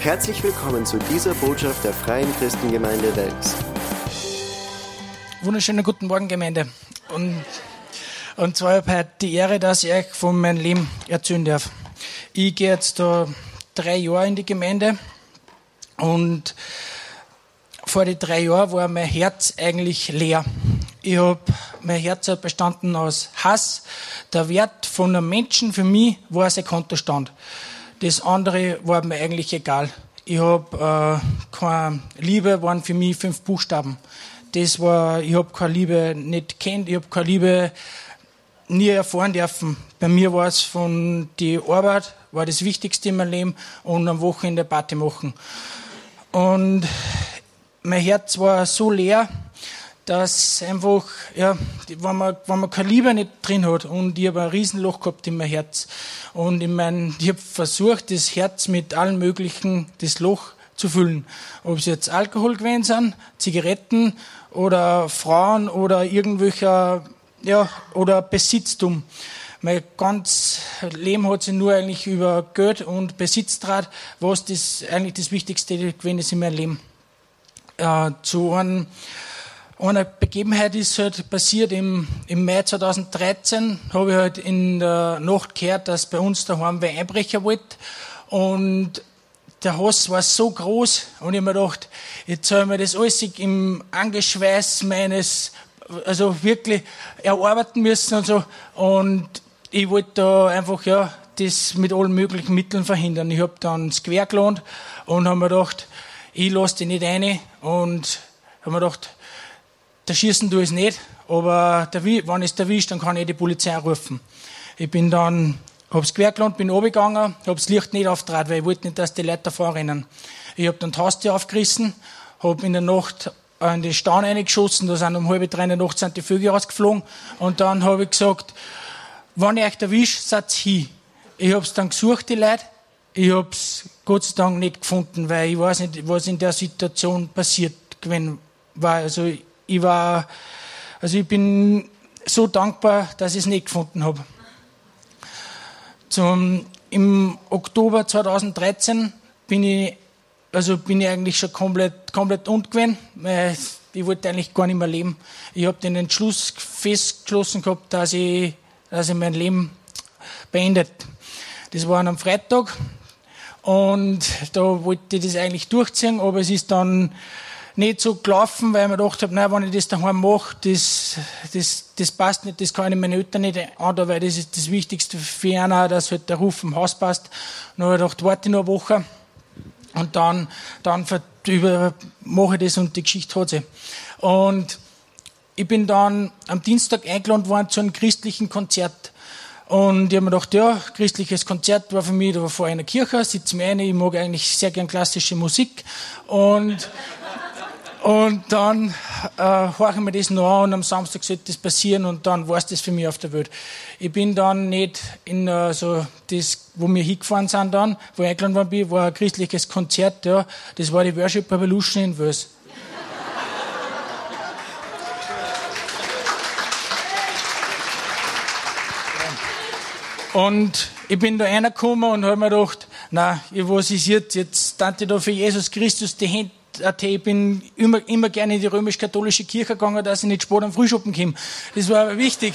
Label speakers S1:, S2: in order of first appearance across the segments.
S1: Herzlich willkommen zu dieser Botschaft der Freien Christengemeinde Wels.
S2: Wunderschönen guten Morgen, Gemeinde. Und, und zwar habe ich heute die Ehre, dass ich euch von meinem Leben erzählen darf. Ich gehe jetzt da drei Jahre in die Gemeinde und vor den drei Jahren war mein Herz eigentlich leer. Ich habe mein Herz hat bestanden aus Hass. Der Wert von einem Menschen für mich war sein Kontostand. Das andere war mir eigentlich egal. Ich habe äh, keine Liebe, waren für mich fünf Buchstaben. Das war, ich habe keine Liebe nicht kennt, ich habe keine Liebe nie erfahren dürfen. Bei mir war es von die Arbeit, war das Wichtigste in meinem Leben und am Wochenende Party machen. Und mein Herz war so leer, dass einfach, ja, wenn man, wenn man keine Liebe nicht drin hat und ich habe ein Riesenloch gehabt in mein Herz und ich mein, ich habe versucht, das Herz mit allen möglichen, das Loch zu füllen. Ob es jetzt Alkohol gewesen sind, Zigaretten oder Frauen oder irgendwelcher, ja, oder Besitztum. Mein ganzes Leben hat sich nur eigentlich über Geld und Besitz dreht, was das eigentlich das Wichtigste gewesen ist in meinem Leben. Äh, zu einem eine Begebenheit ist halt passiert im, im Mai 2013, habe ich halt in der Nacht gehört, dass bei uns daheim wer Einbrecher wollte und der Hass war so groß und ich mir gedacht, jetzt habe ich mir das alles im Angeschweiß meines, also wirklich erarbeiten müssen und so und ich wollte da einfach, ja, das mit allen möglichen Mitteln verhindern. Ich habe dann das Gewehr gelohnt und habe mir gedacht, ich lasse die nicht rein und habe mir gedacht, der schießen tue ich nicht, aber der, wenn es erwischt, dann kann ich die Polizei rufen. Ich bin dann, hab's Gewehr gelandet, bin runtergegangen, hab's Licht nicht aufgetragen, weil ich wollte nicht, dass die Leute davor rennen. Ich hab dann die Haustür aufgerissen, hab in der Nacht in den Stein reingeschossen, da sind um halb drei in der Nacht sind die Vögel rausgeflogen und dann habe ich gesagt, wenn ich euch erwischt, seid hin. Ich hab's dann gesucht, die Leute, ich hab's Gott sei Dank nicht gefunden, weil ich weiß nicht, was in der Situation passiert gewesen war. Also ich war, also ich bin so dankbar, dass ich es nicht gefunden habe. Zum, Im Oktober 2013 bin ich, also bin ich eigentlich schon komplett, komplett ungewinnen, weil ich wollte eigentlich gar nicht mehr leben. Ich habe den Entschluss festgeschlossen gehabt, dass ich, dass ich mein Leben beendet. Das war einem Freitag und da wollte ich das eigentlich durchziehen, aber es ist dann nicht so gelaufen, weil ich mir gedacht habe, wenn ich das daheim mache, das, das, das passt nicht, das kann ich meinen Eltern nicht an, weil das ist das Wichtigste für einen, dass halt der Ruf im Haus passt. Dann habe ich gedacht, warte ich noch eine Woche und dann, dann mache ich das und die Geschichte hat sie. Und ich bin dann am Dienstag eingeladen worden zu einem christlichen Konzert. Und ich habe mir gedacht, ja, christliches Konzert war für mich, da war vor einer Kirche, sitze mir ein, ich mag eigentlich sehr gern klassische Musik. Und und dann äh, horchen wir das noch an und am Samstag sollte das passieren und dann war es das für mich auf der Welt. Ich bin dann nicht in äh, so das, wo wir hingefahren sind dann, wo ich eingeladen worden bin, war ein christliches Konzert, ja, das war die Worship Revolution in Wels. Und ich bin da reingekommen und habe mir gedacht, na, was ist jetzt? Jetzt tante ich da für Jesus Christus die Hände ich bin immer, immer gerne in die römisch-katholische Kirche gegangen, dass ich nicht spät am Frühschoppen komme. Das war wichtig.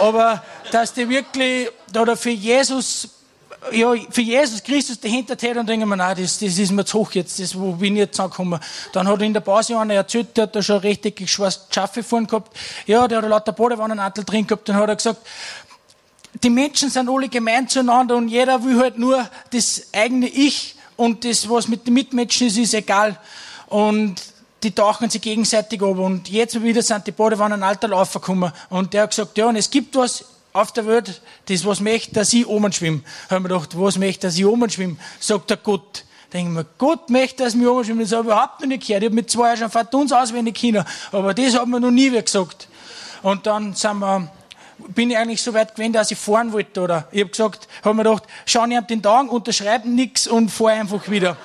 S2: Aber, dass die wirklich, oder für Jesus, ja, für Jesus Christus dahinter täten, und denken wir, nein, das, das ist mir zu hoch jetzt, das, wo bin ich jetzt angekommen. Dann hat er in der Pause einer erzählt, der hat da schon richtig schwarz Schaffe vorn gehabt. Ja, der hat lauter Badewannenantel drin gehabt, dann hat er gesagt, die Menschen sind alle gemein zueinander und jeder will halt nur das eigene Ich und das, was mit den Mitmenschen ist, ist egal und die tauchen sich gegenseitig ab. Und jetzt wieder sind die Badewannen alter Laufer gekommen. Und der hat gesagt, ja, und es gibt was auf der Welt, das was möchte, dass ich oben schwimme. Haben wir gedacht, was möchte, dass ich oben schwimme? Sagt der Gott. Denken wir, Gott möchte, dass wir oben schwimmen. Das habe ich überhaupt noch nicht gehört. Ich habe mit zwei Jahren schon fast uns auswendig Kinder. Aber das haben wir noch nie gesagt. Und dann sind wir, bin ich eigentlich so weit gewesen, dass ich fahren wollte, oder? Ich habe gesagt, haben mir gedacht, schau ich den Tag, unterschreiben nichts und fahr einfach wieder.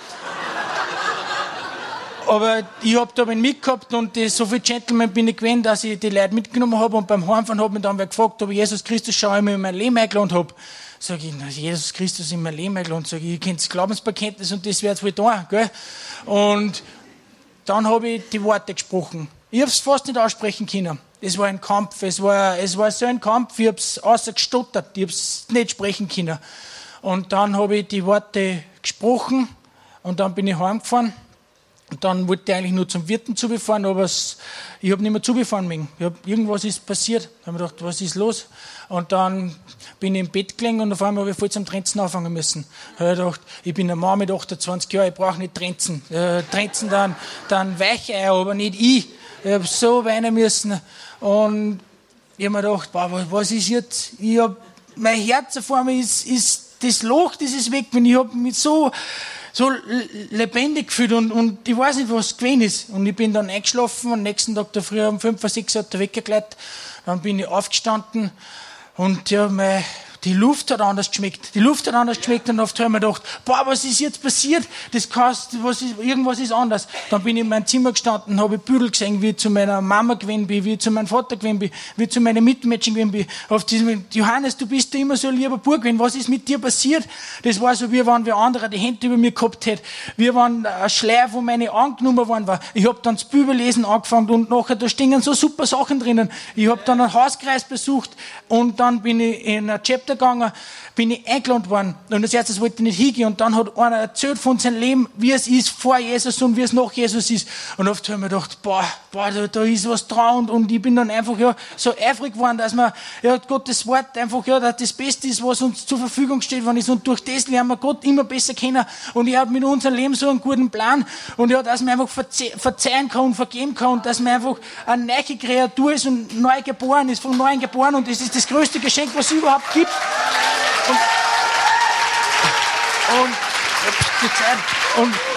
S2: Aber ich hab da einen mitgehabt und so viel Gentleman bin ich gewesen, dass ich die Leute mitgenommen habe und beim Heimfahren hat mich dann gefragt, ob ich Jesus Christus schon einmal in mein Leben eingeladen habe. sag ich, na, Jesus Christus in mein Leben eingeladen, sag ich, ich kenne das Glaubensbekenntnis und das wird wohl da, gell? Und dann habe ich die Worte gesprochen. Ich habe es fast nicht aussprechen können. Es war ein Kampf, es war, es war so ein Kampf, ich habe es außer gestottert, ich habe es nicht sprechen können. Und dann habe ich die Worte gesprochen und dann bin ich heimgefahren. Und dann wollte ich eigentlich nur zum Wirten zubefahren, aber ich habe nicht mehr zubefahren mögen. Hab, irgendwas ist passiert. Da habe ich gedacht, was ist los? Und dann bin ich im Bett gelegen und auf einmal habe ich voll zum Trenzen anfangen müssen. Da habe ich gedacht, ich bin ein Mann mit 28 Jahren, ich brauche nicht Trenzen. Äh, Trenzen dann, dann Weicheier, aber nicht ich. Ich habe so weinen müssen. Und ich habe mir gedacht, boah, was ist jetzt? Ich hab, mein Herz vor mir ist, ist das Loch, das ist weg. Wenn ich habe mich so so lebendig gefühlt und, und ich weiß nicht, was gewesen ist. Und ich bin dann eingeschlafen und nächsten Tag da früh um fünf, sechs hat er weggeleitet. Dann bin ich aufgestanden und ja, mein, die Luft hat anders geschmeckt. Die Luft hat anders geschmeckt und oft habe ich mir gedacht, boah, was ist jetzt passiert? Das kannst, was ist, irgendwas ist anders. Dann bin ich in mein Zimmer gestanden, habe Büdel gesehen, wie ich zu meiner Mama gewesen bin, wie ich zu meinem Vater gewesen bin, wie ich zu meinen Mitmenschen gewesen bin. Auf diesem, Johannes, du bist da immer so ein lieber Bub gewesen. Was ist mit dir passiert? Das war so, wie wenn wir andere die Hände über mir gehabt hätten. Wir waren ein Schleier, wo meine angenommen worden war. Ich habe dann das Bübellesen angefangen und nachher, da stehen so super Sachen drinnen. Ich habe dann einen Hauskreis besucht und dann bin ich in ein Chapter gegangen, bin ich eingeladen worden. Und als erstes wollte ich nicht hingehen. Und dann hat einer erzählt von seinem Leben, wie es ist vor Jesus und wie es nach Jesus ist. Und oft habe ich mir gedacht, boah, boah da, da ist was dran. Und ich bin dann einfach ja, so eifrig geworden, dass man ja, Gottes Wort einfach ja, das Beste ist, was uns zur Verfügung steht, wenn ist. Und durch das lernen wir Gott immer besser kennen. Und ich habe mit unserem Leben so einen guten Plan. Und ja, dass man einfach verze verzeihen kann und vergeben kann. Und dass man einfach eine neue Kreatur ist und neu geboren ist, von Neuem geboren. Und das ist das größte Geschenk, was es überhaupt gibt. Und, und, Zeit. Und,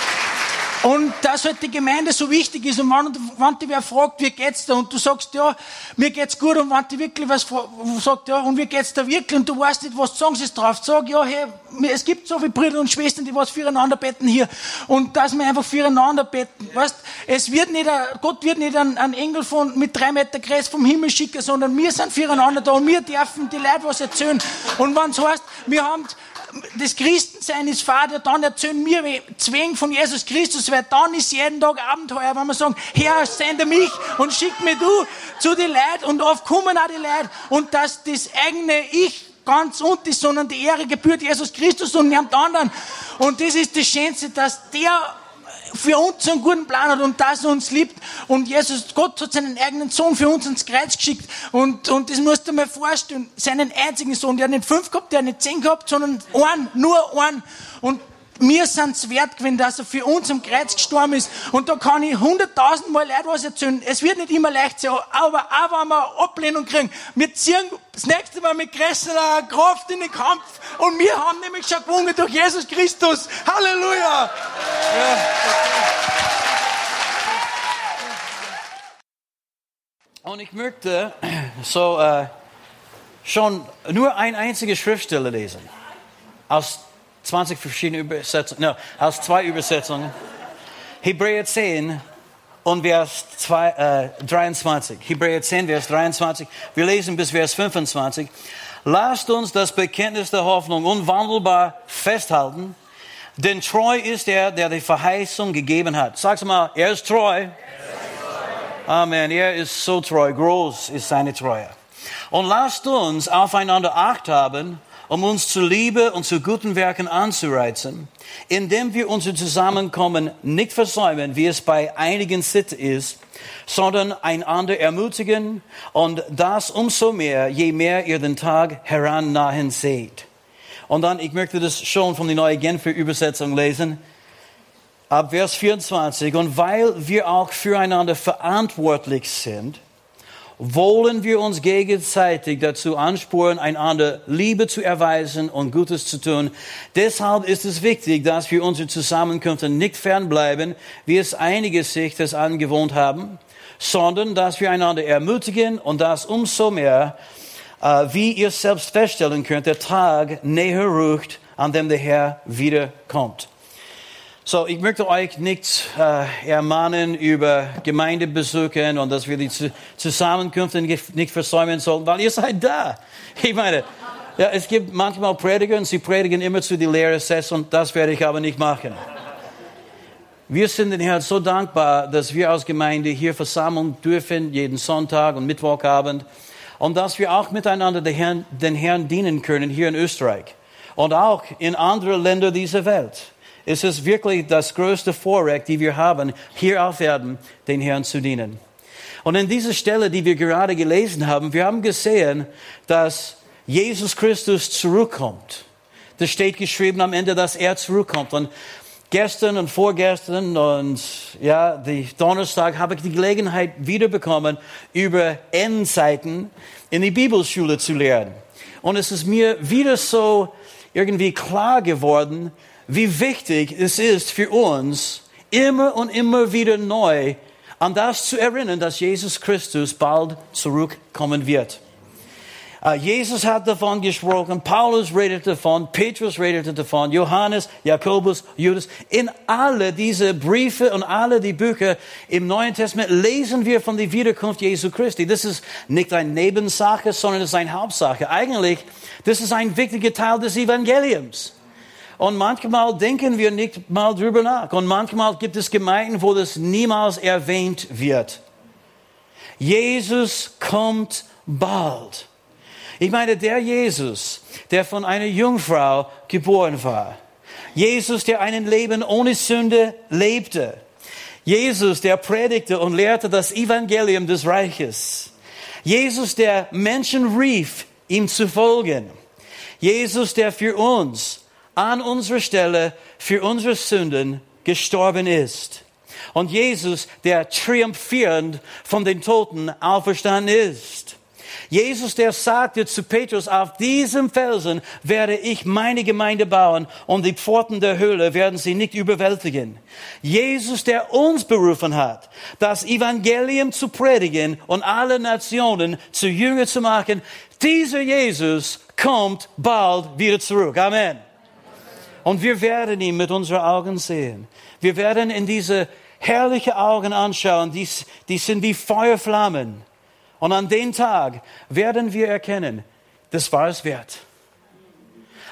S2: und dass halt die Gemeinde so wichtig ist und wenn, wenn dich wer fragt, wie geht's da? Und du sagst, ja, mir geht's gut und wenn die wirklich was sagt, ja, und wie geht's da wirklich? Und du weißt nicht, was sagen sie drauf, sag, ja, hey, es gibt so viele Brüder und Schwestern, die was füreinander beten hier. Und dass wir einfach füreinander beten, weißt, es wird nicht, Gott wird nicht einen, Engel von, mit drei Meter Kreis vom Himmel schicken, sondern wir sind füreinander da und wir dürfen die Leute was erzählen. Und wenn es heißt, wir haben das Christensein ist Vater, dann erzählen wir Zwang von Jesus Christus, weil dann ist jeden Tag Abenteuer, wenn wir sagen, Herr, sende mich und schick mir du zu den Leuten und oft kommen auch die Leute und dass das eigene Ich ganz unten ist, sondern die Ehre gebührt Jesus Christus und niemand anderen. Und das ist das Schönste, dass der für uns einen guten Plan hat und dass er uns liebt. Und Jesus, Gott hat seinen eigenen Sohn für uns ins Kreuz geschickt. Und, und das musst du mir vorstellen. Seinen einzigen Sohn. Der hat nicht fünf gehabt, der hat nicht zehn gehabt, sondern einen, nur einen. Und wir sind es wert gewesen, dass er für uns am Kreuz gestorben ist. Und da kann ich hunderttausend Mal Leute was erzählen. Es wird nicht immer leicht sein, aber auch wenn wir Ablehnung kriegen, wir ziehen das nächste Mal mit größerer Kraft in den Kampf. Und wir haben nämlich schon gewonnen durch Jesus Christus. Halleluja! Ja.
S3: Und ich möchte so äh, schon nur ein einziges Schriftstelle lesen. Aus 20 verschiedene Übersetzungen, no, aus zwei Übersetzungen. Hebräer 10 und Vers 2, äh, 23. Hebräer 10, Vers 23. Wir lesen bis Vers 25. Lasst uns das Bekenntnis der Hoffnung unwandelbar festhalten, denn treu ist er, der die Verheißung gegeben hat. Sag's mal, er ist treu. Amen. Er ist so treu. Groß ist seine Treue. Und lasst uns aufeinander Acht haben um uns zu Liebe und zu guten Werken anzureizen, indem wir unser Zusammenkommen nicht versäumen, wie es bei einigen Sitte ist, sondern einander ermutigen und das umso mehr, je mehr ihr den Tag herannahen seht. Und dann, ich möchte das schon von der neuen Genfer Übersetzung lesen, ab Vers 24. Und weil wir auch füreinander verantwortlich sind, wollen wir uns gegenseitig dazu ansporen, einander Liebe zu erweisen und Gutes zu tun. Deshalb ist es wichtig, dass wir unsere Zusammenkünfte nicht fernbleiben, wie es einige sich das angewohnt haben, sondern dass wir einander ermutigen und das umso mehr, äh, wie ihr selbst feststellen könnt, der Tag näher rückt, an dem der Herr wiederkommt. So, ich möchte euch nicht äh, ermahnen über Gemeindebesuche und dass wir die Zusammenkünfte nicht, versäumen sollen, weil ihr seid da. Ich meine, Ja, es gibt manchmal Prediger und sie predigen immer zu die leere Sess und das werde ich aber nicht machen. Wir sind den Herrn so dankbar, dass wir als Gemeinde hier versammeln dürfen, jeden Sonntag und Mittwochabend. Und dass wir auch miteinander den Herrn, den Herrn dienen können hier in Österreich. Und auch in anderen Ländern dieser Welt. Es ist wirklich das größte Vorrecht, die wir haben, hier auf Erden den Herrn zu dienen. Und in dieser Stelle, die wir gerade gelesen haben, wir haben gesehen, dass Jesus Christus zurückkommt. Das steht geschrieben am Ende, dass er zurückkommt. Und gestern und vorgestern und ja, die Donnerstag habe ich die Gelegenheit wiederbekommen, über Endzeiten in die Bibelschule zu lernen. Und es ist mir wieder so irgendwie klar geworden, wie wichtig es ist für uns, immer und immer wieder neu an das zu erinnern, dass Jesus Christus bald zurückkommen wird. Uh, Jesus hat davon gesprochen, Paulus redet davon, Petrus redet davon, Johannes, Jakobus, Judas. In alle diese Briefe und alle die Bücher im Neuen Testament lesen wir von der Wiederkunft Jesu Christi. Das ist nicht eine Nebensache, sondern es ist eine Hauptsache. Eigentlich, das ist ein wichtiger Teil des Evangeliums. Und manchmal denken wir nicht mal drüber nach. Und manchmal gibt es Gemeinden, wo das niemals erwähnt wird. Jesus kommt bald. Ich meine, der Jesus, der von einer Jungfrau geboren war. Jesus, der ein Leben ohne Sünde lebte. Jesus, der predigte und lehrte das Evangelium des Reiches. Jesus, der Menschen rief, ihm zu folgen. Jesus, der für uns an unserer Stelle für unsere Sünden gestorben ist. Und Jesus, der triumphierend von den Toten auferstanden ist. Jesus, der sagte zu Petrus, auf diesem Felsen werde ich meine Gemeinde bauen und die Pforten der Höhle werden sie nicht überwältigen. Jesus, der uns berufen hat, das Evangelium zu predigen und alle Nationen zu Jünger zu machen, dieser Jesus kommt bald wieder zurück. Amen. Und wir werden ihn mit unseren Augen sehen. Wir werden in diese herrliche Augen anschauen, die, die sind wie Feuerflammen. Und an den Tag werden wir erkennen, das war es wert.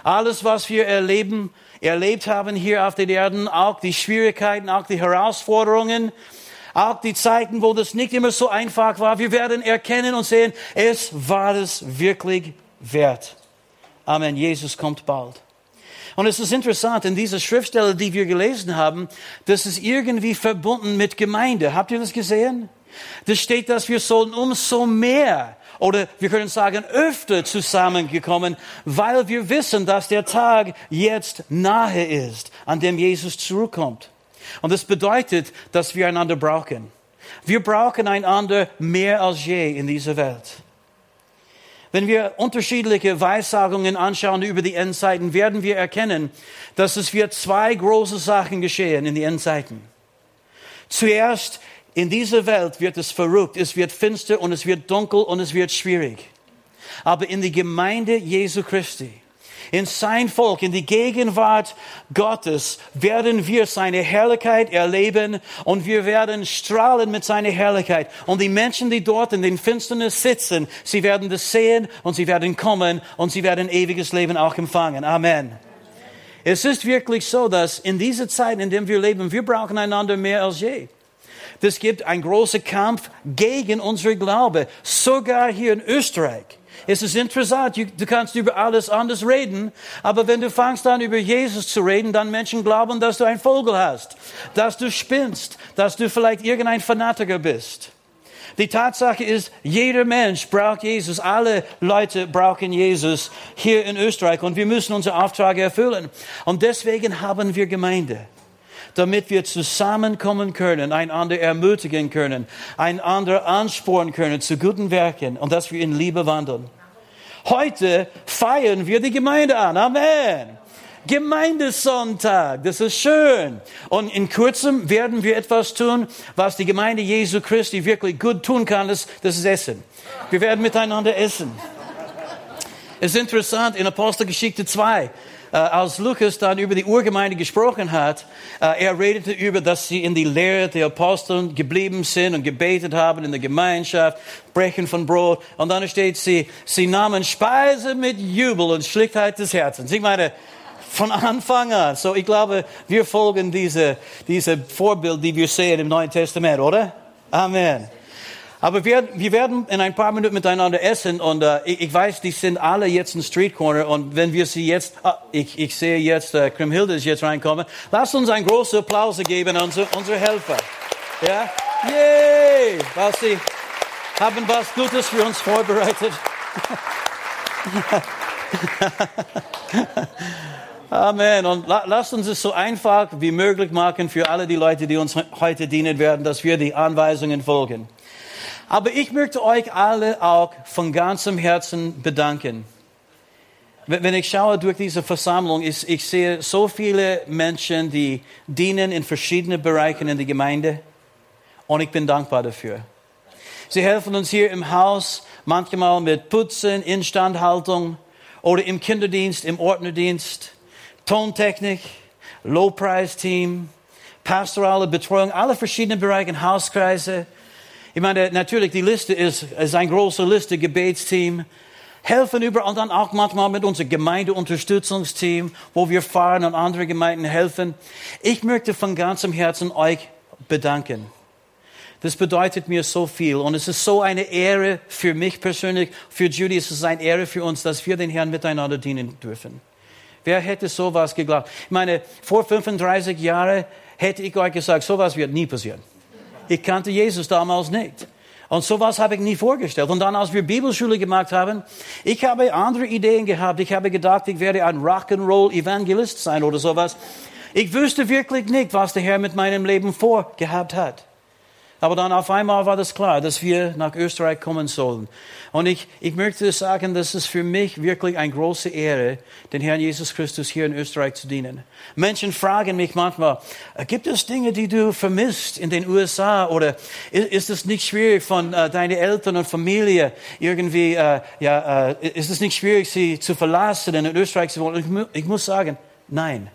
S3: Alles, was wir erleben, erlebt haben hier auf den Erden, auch die Schwierigkeiten, auch die Herausforderungen, auch die Zeiten, wo das nicht immer so einfach war, wir werden erkennen und sehen, es war es wirklich wert. Amen. Jesus kommt bald. Und es ist interessant, in dieser Schriftstelle, die wir gelesen haben, das ist irgendwie verbunden mit Gemeinde. Habt ihr das gesehen? Das steht, dass wir sollen umso mehr oder wir können sagen öfter zusammengekommen, weil wir wissen, dass der Tag jetzt nahe ist, an dem Jesus zurückkommt. Und das bedeutet, dass wir einander brauchen. Wir brauchen einander mehr als je in dieser Welt. Wenn wir unterschiedliche Weissagungen anschauen über die Endzeiten, werden wir erkennen, dass es wird zwei große Sachen geschehen in die Endzeiten. Zuerst in dieser Welt wird es verrückt, es wird finster und es wird dunkel und es wird schwierig. Aber in die Gemeinde Jesu Christi, in sein Volk, in die Gegenwart Gottes werden wir seine Herrlichkeit erleben und wir werden strahlen mit seiner Herrlichkeit. Und die Menschen, die dort in den Finsternis sitzen, sie werden das sehen und sie werden kommen und sie werden ewiges Leben auch empfangen. Amen. Es ist wirklich so, dass in dieser Zeit, in der wir leben, wir brauchen einander mehr als je. Es gibt einen großen Kampf gegen unsere Glaube, sogar hier in Österreich. Es ist interessant, du kannst über alles anders reden, aber wenn du fangst an, über Jesus zu reden, dann Menschen glauben, dass du ein Vogel hast, dass du spinnst, dass du vielleicht irgendein Fanatiker bist. Die Tatsache ist, jeder Mensch braucht Jesus. Alle Leute brauchen Jesus hier in Österreich und wir müssen unseren Auftrag erfüllen. Und deswegen haben wir Gemeinde damit wir zusammenkommen können, einander ermutigen können, einander anspornen können zu guten Werken und dass wir in Liebe wandeln. Heute feiern wir die Gemeinde an. Amen. Gemeindesonntag, das ist schön. Und in kurzem werden wir etwas tun, was die Gemeinde Jesu Christi wirklich gut tun kann, das, das ist Essen. Wir werden miteinander essen. Es ist interessant, in Apostelgeschichte 2, äh, als Lukas dann über die Urgemeinde gesprochen hat, äh, er redete über, dass sie in die Lehre der Aposteln geblieben sind und gebetet haben in der Gemeinschaft, Brechen von Brot. Und dann steht sie, sie nahmen Speise mit Jubel und Schlichtheit des Herzens. Ich meine, von Anfang an. So, ich glaube, wir folgen diese, diese Vorbild, die wir sehen im Neuen Testament, oder? Amen. Aber wir, wir werden in ein paar Minuten miteinander essen und äh, ich, ich, weiß, die sind alle jetzt in Street Corner und wenn wir sie jetzt, ah, ich, ich sehe jetzt, äh, Krimhilde ist jetzt reinkommen, lasst uns einen großen Applaus geben an unsere, unsere Helfer. Ja? Yay! Weil sie haben was Gutes für uns vorbereitet. Amen. Und la lasst uns es so einfach wie möglich machen für alle die Leute, die uns heute dienen werden, dass wir die Anweisungen folgen. Aber ich möchte euch alle auch von ganzem Herzen bedanken. Wenn ich schaue durch diese Versammlung, ich, sehe so viele Menschen, die dienen in verschiedenen Bereichen in der Gemeinde. Und ich bin dankbar dafür. Sie helfen uns hier im Haus, manchmal mit Putzen, Instandhaltung oder im Kinderdienst, im Ordnerdienst, Tontechnik, Low-Price-Team, pastorale Betreuung, alle verschiedenen Bereiche, Hauskreise, ich meine, natürlich, die Liste ist, ist eine große Liste, Gebetsteam. Helfen über und dann auch manchmal mit unserem Gemeindeunterstützungsteam, wo wir fahren und andere Gemeinden helfen. Ich möchte von ganzem Herzen euch bedanken. Das bedeutet mir so viel und es ist so eine Ehre für mich persönlich, für Judy, es ist eine Ehre für uns, dass wir den Herrn miteinander dienen dürfen. Wer hätte sowas geglaubt? Ich meine, vor 35 Jahren hätte ich euch gesagt, sowas wird nie passieren. Ich kannte Jesus damals nicht. Und sowas habe ich nie vorgestellt. Und dann, als wir Bibelschule gemacht haben, ich habe andere Ideen gehabt. Ich habe gedacht, ich werde ein Rock'n'Roll-Evangelist sein oder sowas. Ich wüsste wirklich nicht, was der Herr mit meinem Leben vorgehabt hat. Aber dann auf einmal war das klar, dass wir nach Österreich kommen sollen. Und ich, ich möchte sagen, dass es für mich wirklich eine große Ehre, den Herrn Jesus Christus hier in Österreich zu dienen. Menschen fragen mich manchmal, äh, gibt es Dinge, die du vermisst in den USA? Oder ist es nicht schwierig von äh, deinen Eltern und Familie irgendwie, äh, ja, äh, ist es nicht schwierig, sie zu verlassen und in Österreich zu wollen? Ich, ich muss sagen, nein.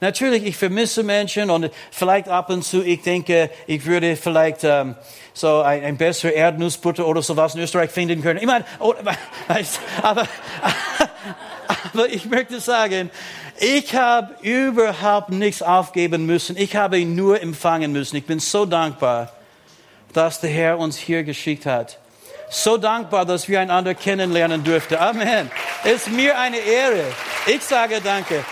S3: Natürlich, ich vermisse Menschen und vielleicht ab und zu, ich denke, ich würde vielleicht ähm, so ein, ein bessere Erdnussbutter oder sowas in Österreich finden können. Ich meine, oh, aber, aber ich möchte sagen, ich habe überhaupt nichts aufgeben müssen. Ich habe ihn nur empfangen müssen. Ich bin so dankbar, dass der Herr uns hier geschickt hat. So dankbar, dass wir einander kennenlernen durften. Amen. Es ist mir eine Ehre. Ich sage danke.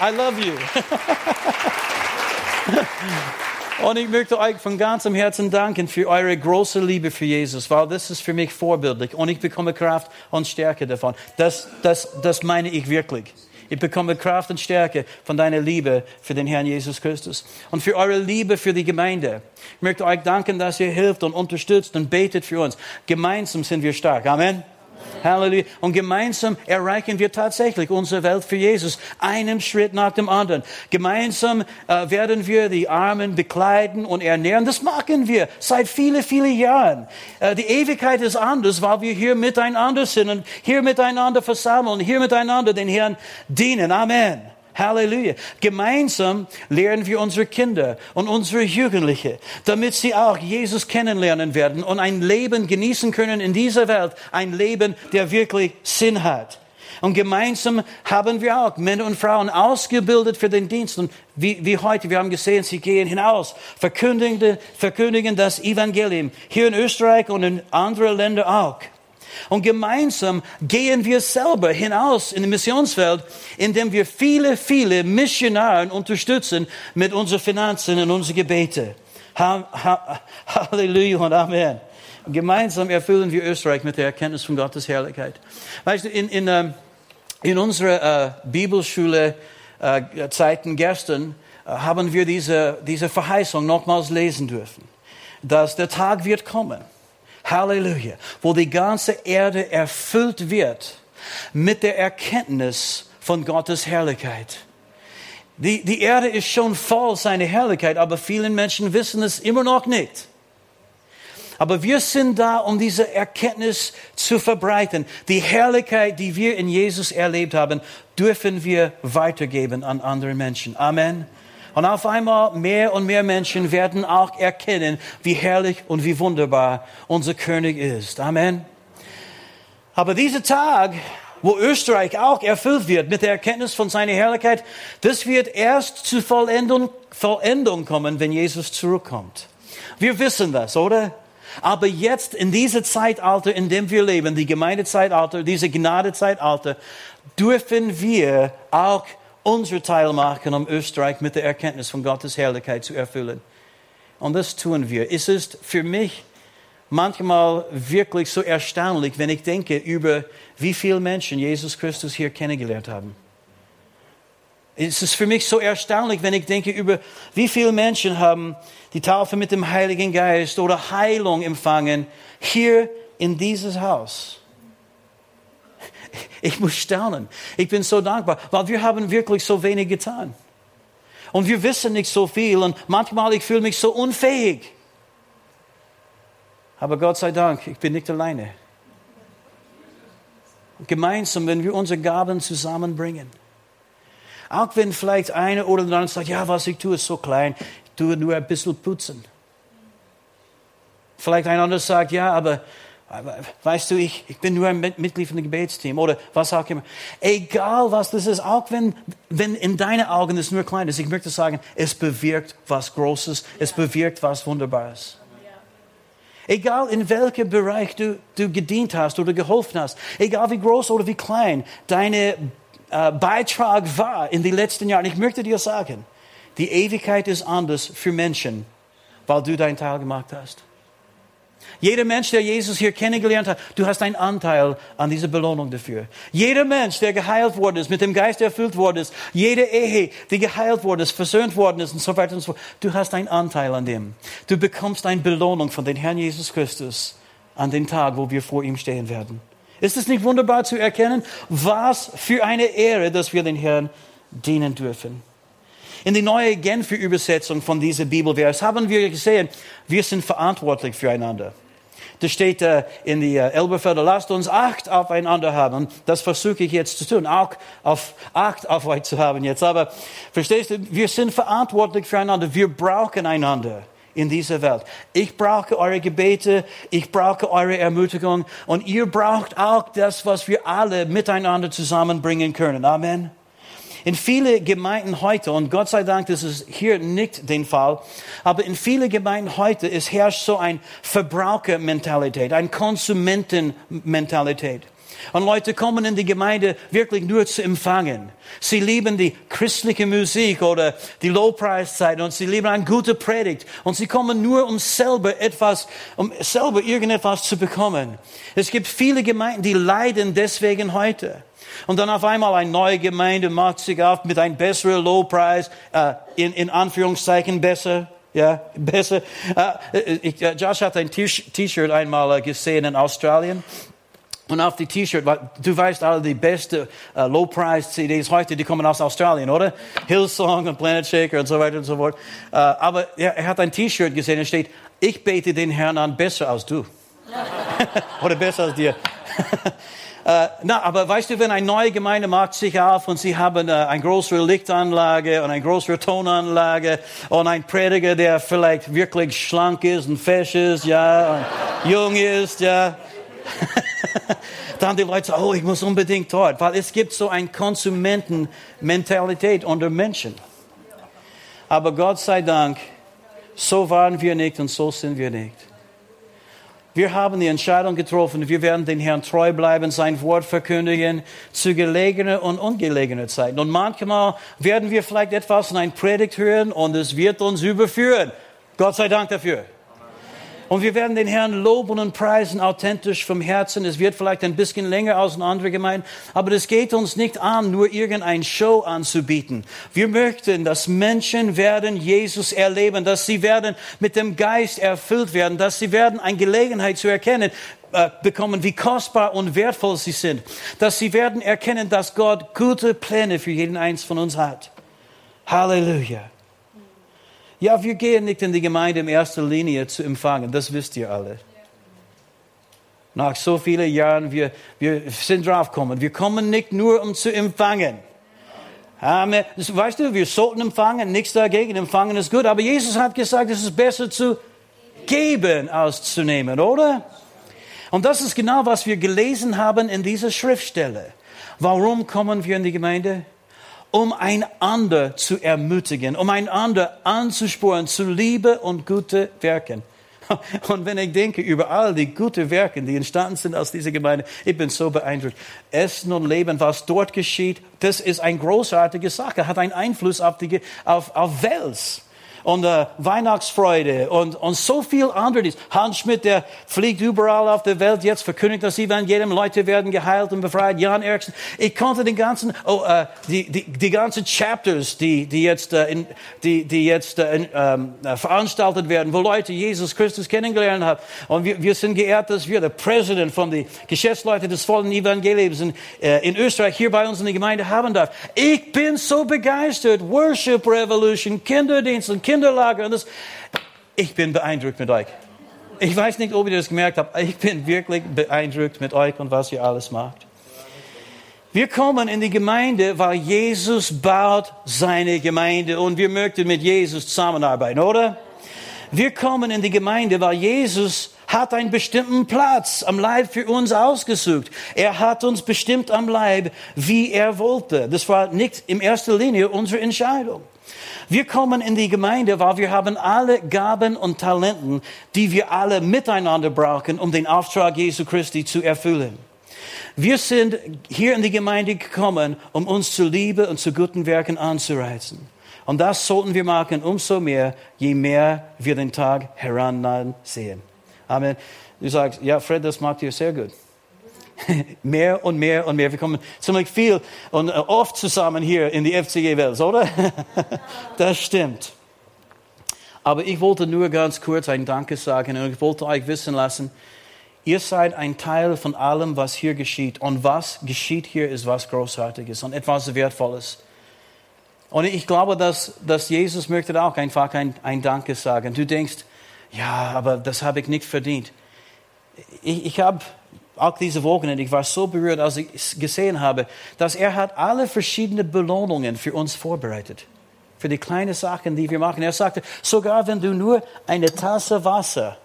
S3: I love you. Und ich möchte euch von ganzem Herzen danken für eure große Liebe für Jesus, weil das ist für mich vorbildlich und ich bekomme Kraft und Stärke davon. Das, das, das meine ich wirklich. Ich bekomme Kraft und Stärke von deiner Liebe für den Herrn Jesus Christus und für eure Liebe für die Gemeinde. Ich möchte euch danken, dass ihr hilft und unterstützt und betet für uns. Gemeinsam sind wir stark. Amen. Halleluja. Und gemeinsam erreichen wir tatsächlich unsere Welt für Jesus, einen Schritt nach dem anderen. Gemeinsam äh, werden wir die Armen bekleiden und ernähren. Das machen wir seit vielen, vielen Jahren. Äh, die Ewigkeit ist anders, weil wir hier miteinander sind und hier miteinander versammeln, hier miteinander den Herrn dienen. Amen. Halleluja. Gemeinsam lernen wir unsere Kinder und unsere Jugendliche, damit sie auch Jesus kennenlernen werden und ein Leben genießen können in dieser Welt, ein Leben, der wirklich Sinn hat. Und gemeinsam haben wir auch Männer und Frauen ausgebildet für den Dienst. Und wie, wie heute, wir haben gesehen, sie gehen hinaus, verkündigen, verkündigen das Evangelium hier in Österreich und in anderen Ländern auch. Und gemeinsam gehen wir selber hinaus in die Missionswelt, indem wir viele, viele Missionare unterstützen mit unseren Finanzen und unseren Gebeten. Halleluja und Amen. Gemeinsam erfüllen wir Österreich mit der Erkenntnis von Gottes Herrlichkeit. Weißt du, in, in, ähm, in unserer äh, Bibelschule äh, Zeiten gestern äh, haben wir diese, diese Verheißung nochmals lesen dürfen, dass der Tag wird kommen Halleluja. Wo die ganze Erde erfüllt wird mit der Erkenntnis von Gottes Herrlichkeit. Die, die Erde ist schon voll seiner Herrlichkeit, aber vielen Menschen wissen es immer noch nicht. Aber wir sind da, um diese Erkenntnis zu verbreiten. Die Herrlichkeit, die wir in Jesus erlebt haben, dürfen wir weitergeben an andere Menschen. Amen. Und auf einmal mehr und mehr Menschen werden auch erkennen, wie herrlich und wie wunderbar unser König ist. Amen. Aber dieser Tag, wo Österreich auch erfüllt wird mit der Erkenntnis von seiner Herrlichkeit, das wird erst zu Vollendung, Vollendung kommen, wenn Jesus zurückkommt. Wir wissen das, oder? Aber jetzt in diesem Zeitalter, in dem wir leben, die Gemeindezeitalter, diese Gnadezeitalter, dürfen wir auch unser Teil machen, um Österreich mit der Erkenntnis von Gottes Herrlichkeit zu erfüllen. Und das tun wir. Es ist für mich manchmal wirklich so erstaunlich, wenn ich denke über, wie viele Menschen Jesus Christus hier kennengelernt haben. Es ist für mich so erstaunlich, wenn ich denke über, wie viele Menschen haben die Taufe mit dem Heiligen Geist oder Heilung empfangen hier in dieses Haus. Ich muss staunen. Ich bin so dankbar, weil wir haben wirklich so wenig getan. Und wir wissen nicht so viel und manchmal ich fühle mich so unfähig. Aber Gott sei Dank, ich bin nicht alleine. Gemeinsam, wenn wir unsere Gaben zusammenbringen. Auch wenn vielleicht einer oder der andere sagt, ja, was ich tue, ist so klein, ich tue nur ein bisschen putzen. Vielleicht ein anderer sagt, ja, aber, aber weißt du, ich, ich bin nur ein Mitglied von dem Gebetsteam oder was auch immer. Egal was das ist, auch wenn, wenn in deinen Augen es nur klein ist, ich möchte sagen, es bewirkt was Großes, es bewirkt was Wunderbares. Egal in welchem Bereich du, du gedient hast oder geholfen hast, egal wie groß oder wie klein deine äh, Beitrag war in den letzten Jahren, ich möchte dir sagen, die Ewigkeit ist anders für Menschen, weil du deinen Teil gemacht hast. Jeder Mensch, der Jesus hier kennengelernt hat, du hast einen Anteil an dieser Belohnung dafür. Jeder Mensch, der geheilt worden ist, mit dem Geist erfüllt worden ist, jede Ehe, die geheilt worden ist, versöhnt worden ist und so weiter und so fort, du hast einen Anteil an dem. Du bekommst eine Belohnung von dem Herrn Jesus Christus an dem Tag, wo wir vor ihm stehen werden. Ist es nicht wunderbar zu erkennen, was für eine Ehre, dass wir den Herrn dienen dürfen? In die neue Genfer Übersetzung von dieser Bibelvers haben wir gesehen, wir sind verantwortlich füreinander. Da steht äh, in die äh, Elberfelder, lasst uns Acht aufeinander haben. Das versuche ich jetzt zu tun, auch auf Acht auf euch zu haben jetzt. Aber verstehst du, wir sind verantwortlich füreinander. Wir brauchen einander in dieser Welt. Ich brauche eure Gebete, ich brauche eure Ermutigung und ihr braucht auch das, was wir alle miteinander zusammenbringen können. Amen. In viele Gemeinden heute, und Gott sei Dank, das ist hier nicht den Fall, aber in viele Gemeinden heute, es herrscht so ein Verbrauchermentalität, ein Konsumentenmentalität. Und Leute kommen in die Gemeinde wirklich nur zu empfangen. Sie lieben die christliche Musik oder die Lowpreis-Zeit und sie lieben eine gute Predigt. Und sie kommen nur, um selber etwas, um selber irgendetwas zu bekommen. Es gibt viele Gemeinden, die leiden deswegen heute. Und dann auf einmal eine neue Gemeinde macht sich auf mit einem besseren Lowpreis, äh, in, in Anführungszeichen besser. Ja, besser. Äh, ich, äh, Josh hat ein T-Shirt einmal äh, gesehen in Australien. Und auf die T-Shirt, du weißt alle, die beste uh, Low-Price-CDs heute, die kommen aus Australien, oder? Hillsong und Planet Shaker und so weiter und so fort. Uh, aber er, er, hat ein T-Shirt gesehen, da steht, ich bete den Herrn an besser als du. oder besser als dir. Äh, na, aber weißt du, wenn eine neue Gemeinde macht sich auf und sie haben äh, eine größere Lichtanlage und eine größere Tonanlage und ein Prediger, der vielleicht wirklich schlank ist und fesch ist, ja, und jung ist, ja. Dann die Leute sagen, oh, ich muss unbedingt dort, weil es gibt so eine Konsumentenmentalität unter Menschen. Aber Gott sei Dank, so waren wir nicht und so sind wir nicht. Wir haben die Entscheidung getroffen, wir werden den Herrn treu bleiben, sein Wort verkündigen, zu gelegener und ungelegener Zeit. Und manchmal werden wir vielleicht etwas in ein Predigt hören und es wird uns überführen. Gott sei Dank dafür. Und wir werden den Herrn loben und preisen, authentisch vom Herzen. Es wird vielleicht ein bisschen länger als in andere Gemeinden, aber es geht uns nicht an, nur irgendein Show anzubieten. Wir möchten, dass Menschen werden Jesus erleben, dass sie werden mit dem Geist erfüllt werden, dass sie werden eine Gelegenheit zu erkennen, äh, bekommen, wie kostbar und wertvoll sie sind, dass sie werden erkennen, dass Gott gute Pläne für jeden eins von uns hat. Halleluja. Ja, wir gehen nicht in die Gemeinde in erster Linie zu empfangen, das wisst ihr alle. Nach so vielen Jahren, wir, wir sind draufgekommen, wir kommen nicht nur, um zu empfangen. Amen. Weißt du, wir sollten empfangen, nichts dagegen, empfangen ist gut, aber Jesus hat gesagt, es ist besser zu geben als zu nehmen, oder? Und das ist genau, was wir gelesen haben in dieser Schriftstelle. Warum kommen wir in die Gemeinde? Um einander zu ermutigen, um einander anzusporen zu Liebe und gute Werken. Und wenn ich denke über all die guten Werke, die entstanden sind aus dieser Gemeinde, ich bin so beeindruckt. Essen und Leben, was dort geschieht, das ist eine großartige Sache, hat einen Einfluss auf die auf, auf Welt und äh, Weihnachtsfreude und, und so viel anderes. Hans Schmidt, der fliegt überall auf der Welt jetzt, verkündigt das Evangelium, Leute werden geheilt und befreit. Jan Erickson, ich konnte den ganzen, oh, äh, die, die, die ganzen Chapters, die, die jetzt, äh, in, die, die jetzt äh, in, ähm, äh, veranstaltet werden, wo Leute Jesus Christus kennengelernt haben. Und wir, wir sind geehrt, dass wir der Präsident von den Geschäftsleuten des vollen Evangeliums in, äh, in Österreich hier bei uns in der Gemeinde haben darf. Ich bin so begeistert. Worship Revolution, Kinderdienst und Kinder Kinderlager. Und das, ich bin beeindruckt mit euch. Ich weiß nicht, ob ihr das gemerkt habt. Ich bin wirklich beeindruckt mit euch und was ihr alles macht. Wir kommen in die Gemeinde, weil Jesus baut seine Gemeinde und wir möchten mit Jesus zusammenarbeiten, oder? Wir kommen in die Gemeinde, weil Jesus hat einen bestimmten Platz am Leib für uns ausgesucht. Er hat uns bestimmt am Leib, wie er wollte. Das war nicht in erster Linie unsere Entscheidung. Wir kommen in die Gemeinde, weil wir haben alle Gaben und Talenten, die wir alle miteinander brauchen, um den Auftrag Jesu Christi zu erfüllen. Wir sind hier in die Gemeinde gekommen, um uns zu Liebe und zu guten Werken anzureizen. Und das sollten wir machen, umso mehr, je mehr wir den Tag herannahen sehen. Amen. Du sagst, ja, Fred, das macht ihr sehr gut. mehr und mehr und mehr. Wir kommen ziemlich viel und äh, oft zusammen hier in die FCG-Welt, oder? das stimmt. Aber ich wollte nur ganz kurz ein Danke sagen und ich wollte euch wissen lassen, ihr seid ein Teil von allem, was hier geschieht. Und was geschieht hier, ist was Großartiges und etwas Wertvolles. Und ich glaube, dass, dass Jesus möchte auch einfach ein, ein Danke sagen. Du denkst, ja, aber das habe ich nicht verdient. Ich, ich habe auch diese Wochenende, ich war so berührt, als ich gesehen habe, dass er hat alle verschiedenen Belohnungen für uns vorbereitet. Für die kleinen Sachen, die wir machen. Er sagte, sogar wenn du nur eine Tasse Wasser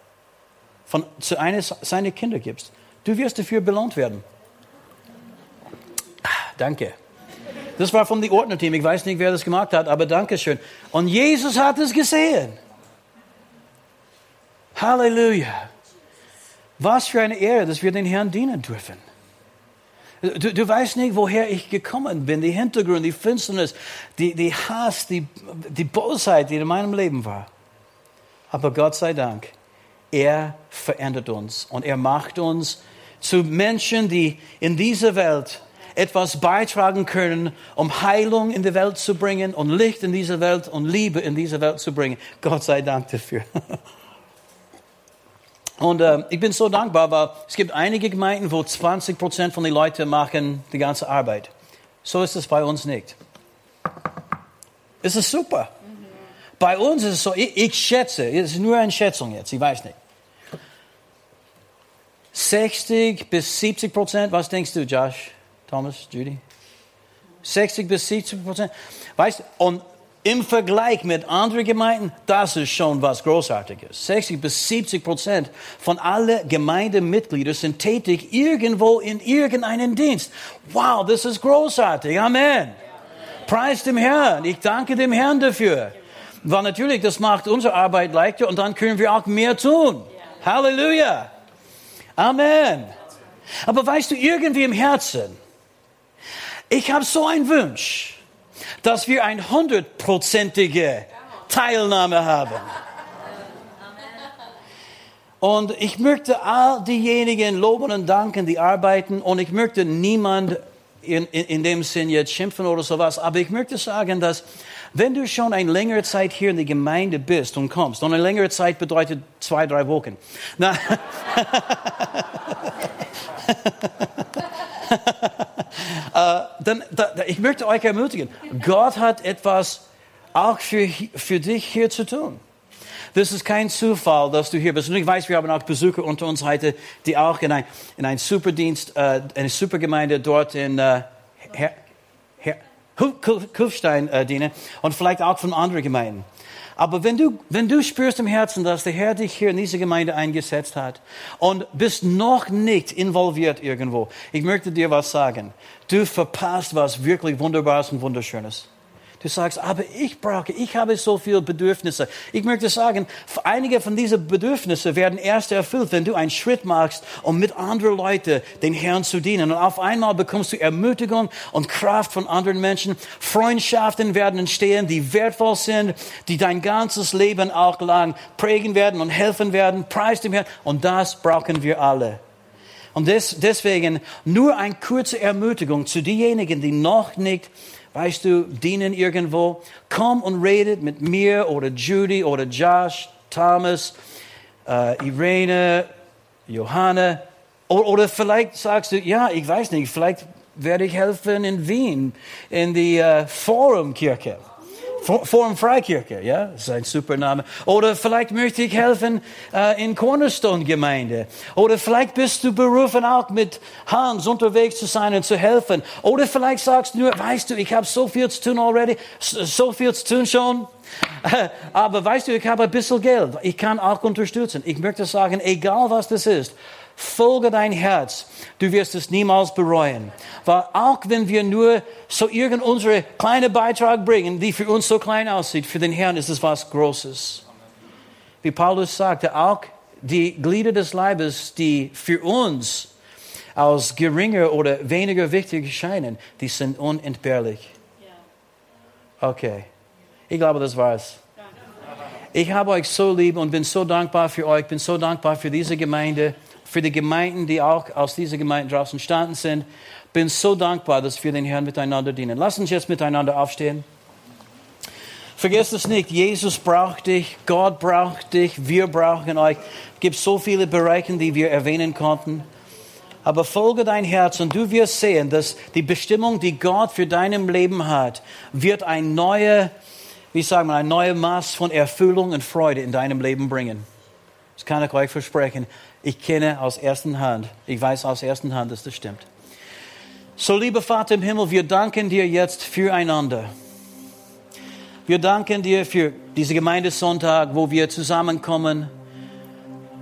S3: von, zu eines seiner Kinder gibst, du wirst dafür belohnt werden. Ah, danke. Das war von dem Ordnerteam. Ich weiß nicht, wer das gemacht hat, aber danke schön. Und Jesus hat es gesehen. Halleluja. Was für eine Ehre, dass wir den Herrn dienen dürfen. Du, du weißt nicht, woher ich gekommen bin, die Hintergrund, die Finsternis, die, die Hass, die, die Bosheit, die in meinem Leben war. Aber Gott sei Dank, er verändert uns und er macht uns zu Menschen, die in dieser Welt etwas beitragen können, um Heilung in die Welt zu bringen und Licht in diese Welt und Liebe in diese Welt zu bringen. Gott sei Dank dafür. Und äh, ich bin so dankbar, weil es gibt einige Gemeinden, wo 20 Prozent von den Leuten machen die ganze Arbeit. So ist es bei uns nicht. Es ist super. Mhm. Bei uns ist es so, ich, ich schätze, es ist nur eine Schätzung jetzt, ich weiß nicht. 60 bis 70 Prozent, was denkst du, Josh, Thomas, Judy? 60 bis 70 Prozent. Weißt du, im Vergleich mit anderen Gemeinden, das ist schon was Großartiges. 60 bis 70 Prozent von allen Gemeindemitgliedern sind tätig irgendwo in irgendeinem Dienst. Wow, das ist großartig. Amen. Preis dem Herrn. Ich danke dem Herrn dafür. Weil natürlich, das macht unsere Arbeit leichter und dann können wir auch mehr tun. Halleluja. Amen. Aber weißt du, irgendwie im Herzen, ich habe so einen Wunsch dass wir eine hundertprozentige Teilnahme haben. Und ich möchte all diejenigen loben und danken, die arbeiten. Und ich möchte niemand in, in, in dem Sinn jetzt schimpfen oder sowas. Aber ich möchte sagen, dass wenn du schon eine längere Zeit hier in der Gemeinde bist und kommst, und eine längere Zeit bedeutet zwei, drei Wochen. Na, dann, da, ich möchte euch ermutigen, Gott hat etwas auch für, für dich hier zu tun. Das ist kein Zufall, dass du hier bist. Und ich weiß, wir haben auch Besucher unter uns heute, die auch in ein, in ein Superdienst, äh, eine Supergemeinde dort in äh, Kufstein äh, dienen und vielleicht auch von anderen Gemeinden. Aber wenn du, wenn du spürst im Herzen, dass der Herr dich hier in diese Gemeinde eingesetzt hat und bist noch nicht involviert irgendwo, ich möchte dir was sagen. Du verpasst was wirklich Wunderbares und Wunderschönes. Du sagst, aber ich brauche, ich habe so viele Bedürfnisse. Ich möchte sagen, einige von diesen Bedürfnissen werden erst erfüllt, wenn du einen Schritt machst, um mit anderen Leuten den Herrn zu dienen. Und auf einmal bekommst du Ermutigung und Kraft von anderen Menschen. Freundschaften werden entstehen, die wertvoll sind, die dein ganzes Leben auch lang prägen werden und helfen werden. Preis dem Herrn. Und das brauchen wir alle. Und des, deswegen nur eine kurze Ermutigung zu denjenigen, die noch nicht weißt du, dienen irgendwo. Komm und redet mit mir oder Judy oder Josh, Thomas, äh, Irene, Johanna. Oder, oder vielleicht sagst du, ja, ich weiß nicht, vielleicht werde ich helfen in Wien, in die äh, Forumkirche. Forum Freikirche, ja, ist ein super Name. Oder vielleicht möchte ich helfen äh, in Cornerstone Gemeinde. Oder vielleicht bist du berufen auch mit Hans unterwegs zu sein und zu helfen. Oder vielleicht sagst du nur, weißt du, ich habe so viel zu tun already, so viel zu tun schon. Aber weißt du, ich habe ein bisschen Geld. Ich kann auch unterstützen. Ich möchte sagen, egal was das ist, folge dein Herz. Du wirst es niemals bereuen. Weil auch wenn wir nur so irgend unsere kleine Beitrag bringen, die für uns so klein aussieht, für den Herrn ist es was Großes. Wie Paulus sagte, auch die Glieder des Leibes, die für uns als geringer oder weniger wichtig scheinen, die sind unentbehrlich. Okay. Ich glaube, das war's. Ich habe euch so lieb und bin so dankbar für euch, bin so dankbar für diese Gemeinde für die Gemeinden, die auch aus dieser Gemeinde draußen entstanden sind. Bin so dankbar, dass wir den Herrn miteinander dienen. Lass uns jetzt miteinander aufstehen. Vergesst es nicht, Jesus braucht dich, Gott braucht dich, wir brauchen euch. Es gibt so viele Bereiche, die wir erwähnen konnten. Aber folge dein Herz und du wirst sehen, dass die Bestimmung, die Gott für deinem Leben hat, wird ein neuer, wie sagen wir, ein neues Maß von Erfüllung und Freude in deinem Leben bringen. Das kann ich euch versprechen. Ich kenne aus erster Hand, ich weiß aus erster Hand, dass das stimmt. So, lieber Vater im Himmel, wir danken dir jetzt füreinander. Wir danken dir für diese Gemeindesonntag, wo wir zusammenkommen,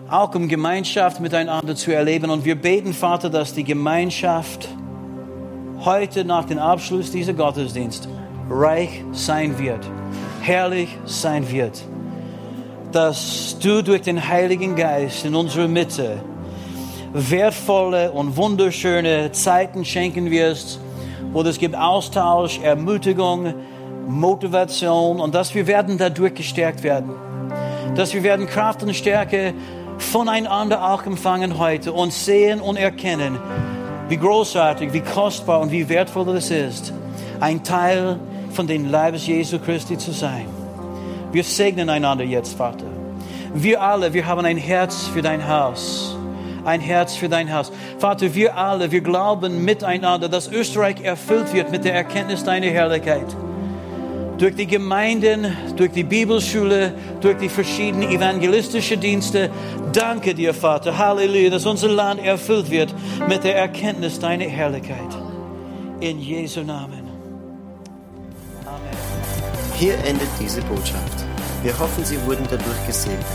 S3: auch um Gemeinschaft miteinander zu erleben. Und wir beten, Vater, dass die Gemeinschaft heute nach dem Abschluss dieser Gottesdienst reich sein wird, herrlich sein wird dass du durch den Heiligen Geist in unserer Mitte wertvolle und wunderschöne Zeiten schenken wirst, wo es gibt Austausch, Ermutigung, Motivation und dass wir werden dadurch gestärkt werden. Dass wir werden Kraft und Stärke voneinander auch empfangen heute und sehen und erkennen, wie großartig, wie kostbar und wie wertvoll es ist, ein Teil von den Leibes Jesu Christi zu sein. Wir segnen einander jetzt, Vater. Wir alle, wir haben ein Herz für dein Haus. Ein Herz für dein Haus. Vater, wir alle, wir glauben miteinander, dass Österreich erfüllt wird mit der Erkenntnis deiner Herrlichkeit. Durch die Gemeinden, durch die Bibelschule, durch die verschiedenen evangelistischen Dienste. Danke dir, Vater. Halleluja, dass unser Land erfüllt wird mit der Erkenntnis deiner Herrlichkeit. In Jesu Namen.
S1: Hier endet diese Botschaft. Wir hoffen, Sie wurden dadurch gesegnet.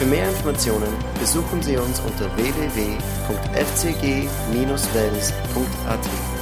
S1: Für mehr Informationen besuchen Sie uns unter www.fcg-wells.at.